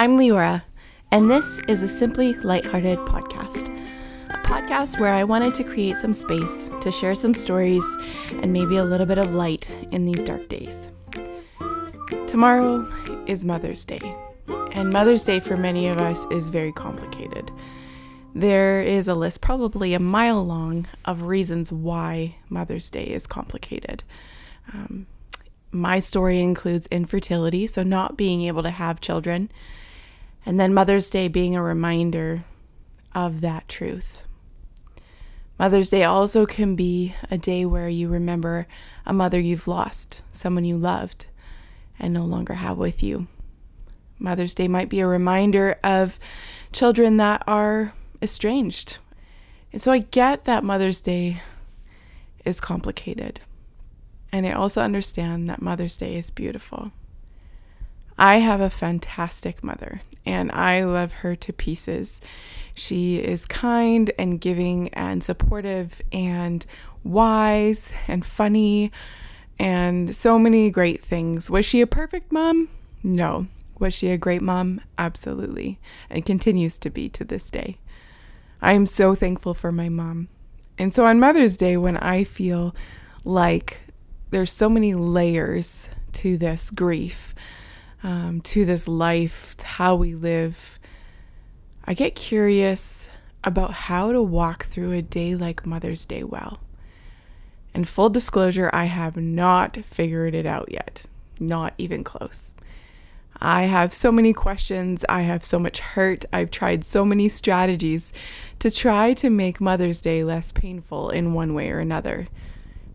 I'm Leora, and this is a Simply Lighthearted podcast. A podcast where I wanted to create some space to share some stories and maybe a little bit of light in these dark days. Tomorrow is Mother's Day, and Mother's Day for many of us is very complicated. There is a list, probably a mile long, of reasons why Mother's Day is complicated. Um, my story includes infertility, so not being able to have children, and then Mother's Day being a reminder of that truth. Mother's Day also can be a day where you remember a mother you've lost, someone you loved and no longer have with you. Mother's Day might be a reminder of children that are estranged. And so I get that Mother's Day is complicated. And I also understand that Mother's Day is beautiful. I have a fantastic mother, and I love her to pieces. She is kind and giving and supportive and wise and funny and so many great things. Was she a perfect mom? No. Was she a great mom? Absolutely. And continues to be to this day. I am so thankful for my mom. And so on Mother's Day, when I feel like there's so many layers to this grief, um, to this life, to how we live, I get curious about how to walk through a day like Mother's Day well. And full disclosure, I have not figured it out yet, not even close. I have so many questions. I have so much hurt. I've tried so many strategies to try to make Mother's Day less painful in one way or another.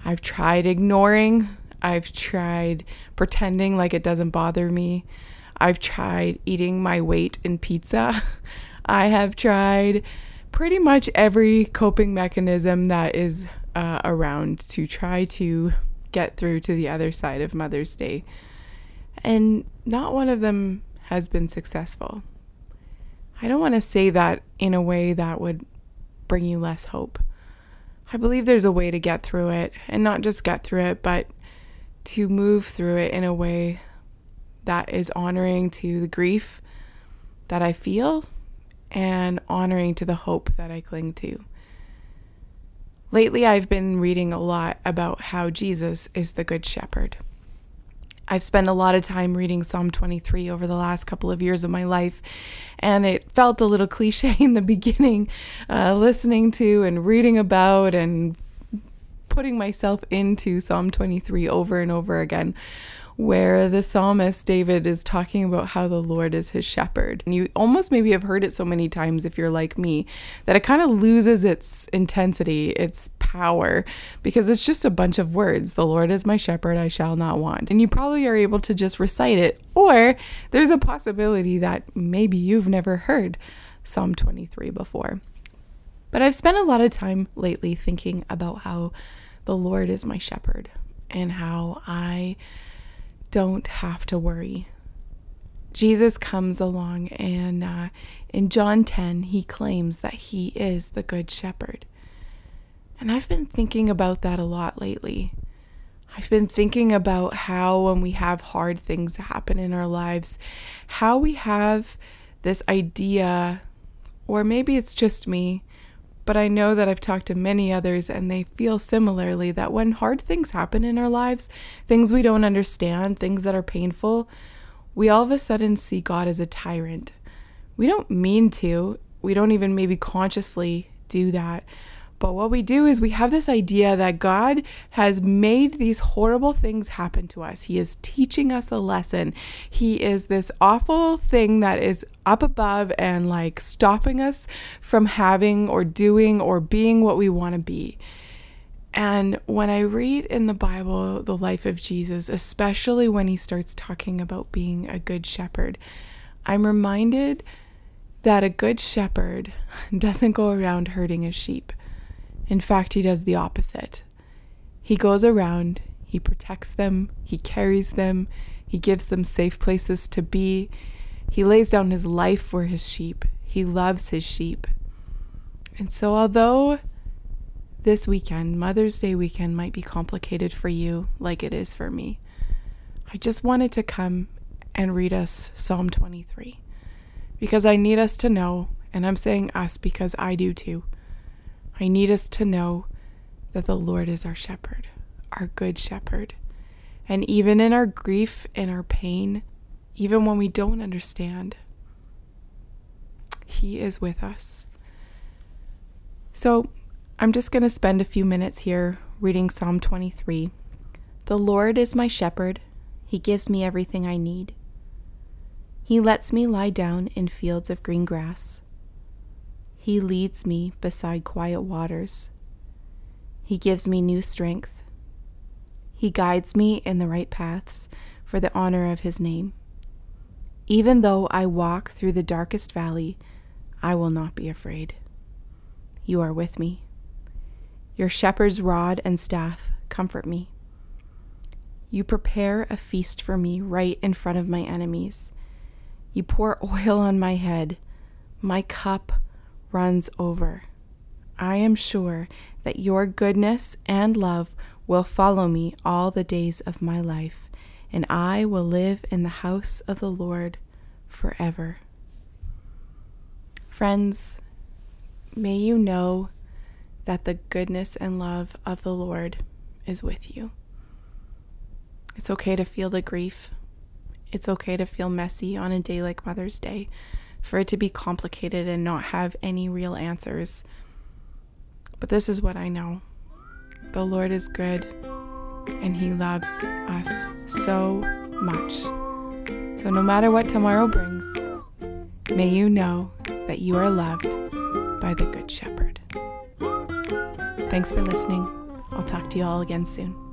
I've tried ignoring I've tried pretending like it doesn't bother me. I've tried eating my weight in pizza. I have tried pretty much every coping mechanism that is uh, around to try to get through to the other side of Mother's Day. And not one of them has been successful. I don't want to say that in a way that would bring you less hope. I believe there's a way to get through it, and not just get through it, but to move through it in a way that is honoring to the grief that I feel and honoring to the hope that I cling to. Lately, I've been reading a lot about how Jesus is the Good Shepherd. I've spent a lot of time reading Psalm 23 over the last couple of years of my life, and it felt a little cliche in the beginning, uh, listening to and reading about and putting myself into Psalm 23 over and over again, where the psalmist David is talking about how the Lord is his shepherd. And you almost maybe have heard it so many times if you're like me that it kind of loses its intensity, its power, because it's just a bunch of words. The Lord is my shepherd, I shall not want. And you probably are able to just recite it, or there's a possibility that maybe you've never heard Psalm 23 before. But I've spent a lot of time lately thinking about how the Lord is my shepherd and how I don't have to worry. Jesus comes along, and uh, in John 10, he claims that he is the good shepherd. And I've been thinking about that a lot lately. I've been thinking about how, when we have hard things happen in our lives, how we have this idea, or maybe it's just me, but I know that I've talked to many others and they feel similarly that when hard things happen in our lives, things we don't understand, things that are painful, we all of a sudden see God as a tyrant. We don't mean to, we don't even maybe consciously do that. But what we do is we have this idea that God has made these horrible things happen to us. He is teaching us a lesson. He is this awful thing that is up above and like stopping us from having or doing or being what we want to be. And when I read in the Bible the life of Jesus, especially when he starts talking about being a good shepherd, I'm reminded that a good shepherd doesn't go around hurting his sheep. In fact, he does the opposite. He goes around, he protects them, he carries them, he gives them safe places to be. He lays down his life for his sheep. He loves his sheep. And so, although this weekend, Mother's Day weekend, might be complicated for you like it is for me, I just wanted to come and read us Psalm 23 Because I need us to know, and I'm saying us because I do too. I need us to know that the Lord is our shepherd, our good shepherd. And even in our grief and our pain, even when we don't understand, He is with us. So I'm just going to spend a few minutes here reading Psalm 23. The Lord is my shepherd, He gives me everything I need. He lets me lie down in fields of green grass. He leads me beside quiet waters. He gives me new strength. He guides me in the right paths for the honor of His name. Even though I walk through the darkest valley, I will not be afraid. You are with me. Your shepherd's rod and staff comfort me. You prepare a feast for me right in front of my enemies. You pour oil on my head. My cup runs over. I am sure that your goodness and love will follow me all the days of my life, and I will live in the house of the Lord forever. Friends, may you know that the goodness and love of the Lord is with you. It's okay to feel the grief. It's okay to feel messy on a day like Mother's Day, for it to be complicated and not have any real answers. But this is what I know the Lord is good and He loves us so much. So, no matter what tomorrow brings, may you know that you are loved by the Good Shepherd. Thanks for listening. I'll talk to you all again soon.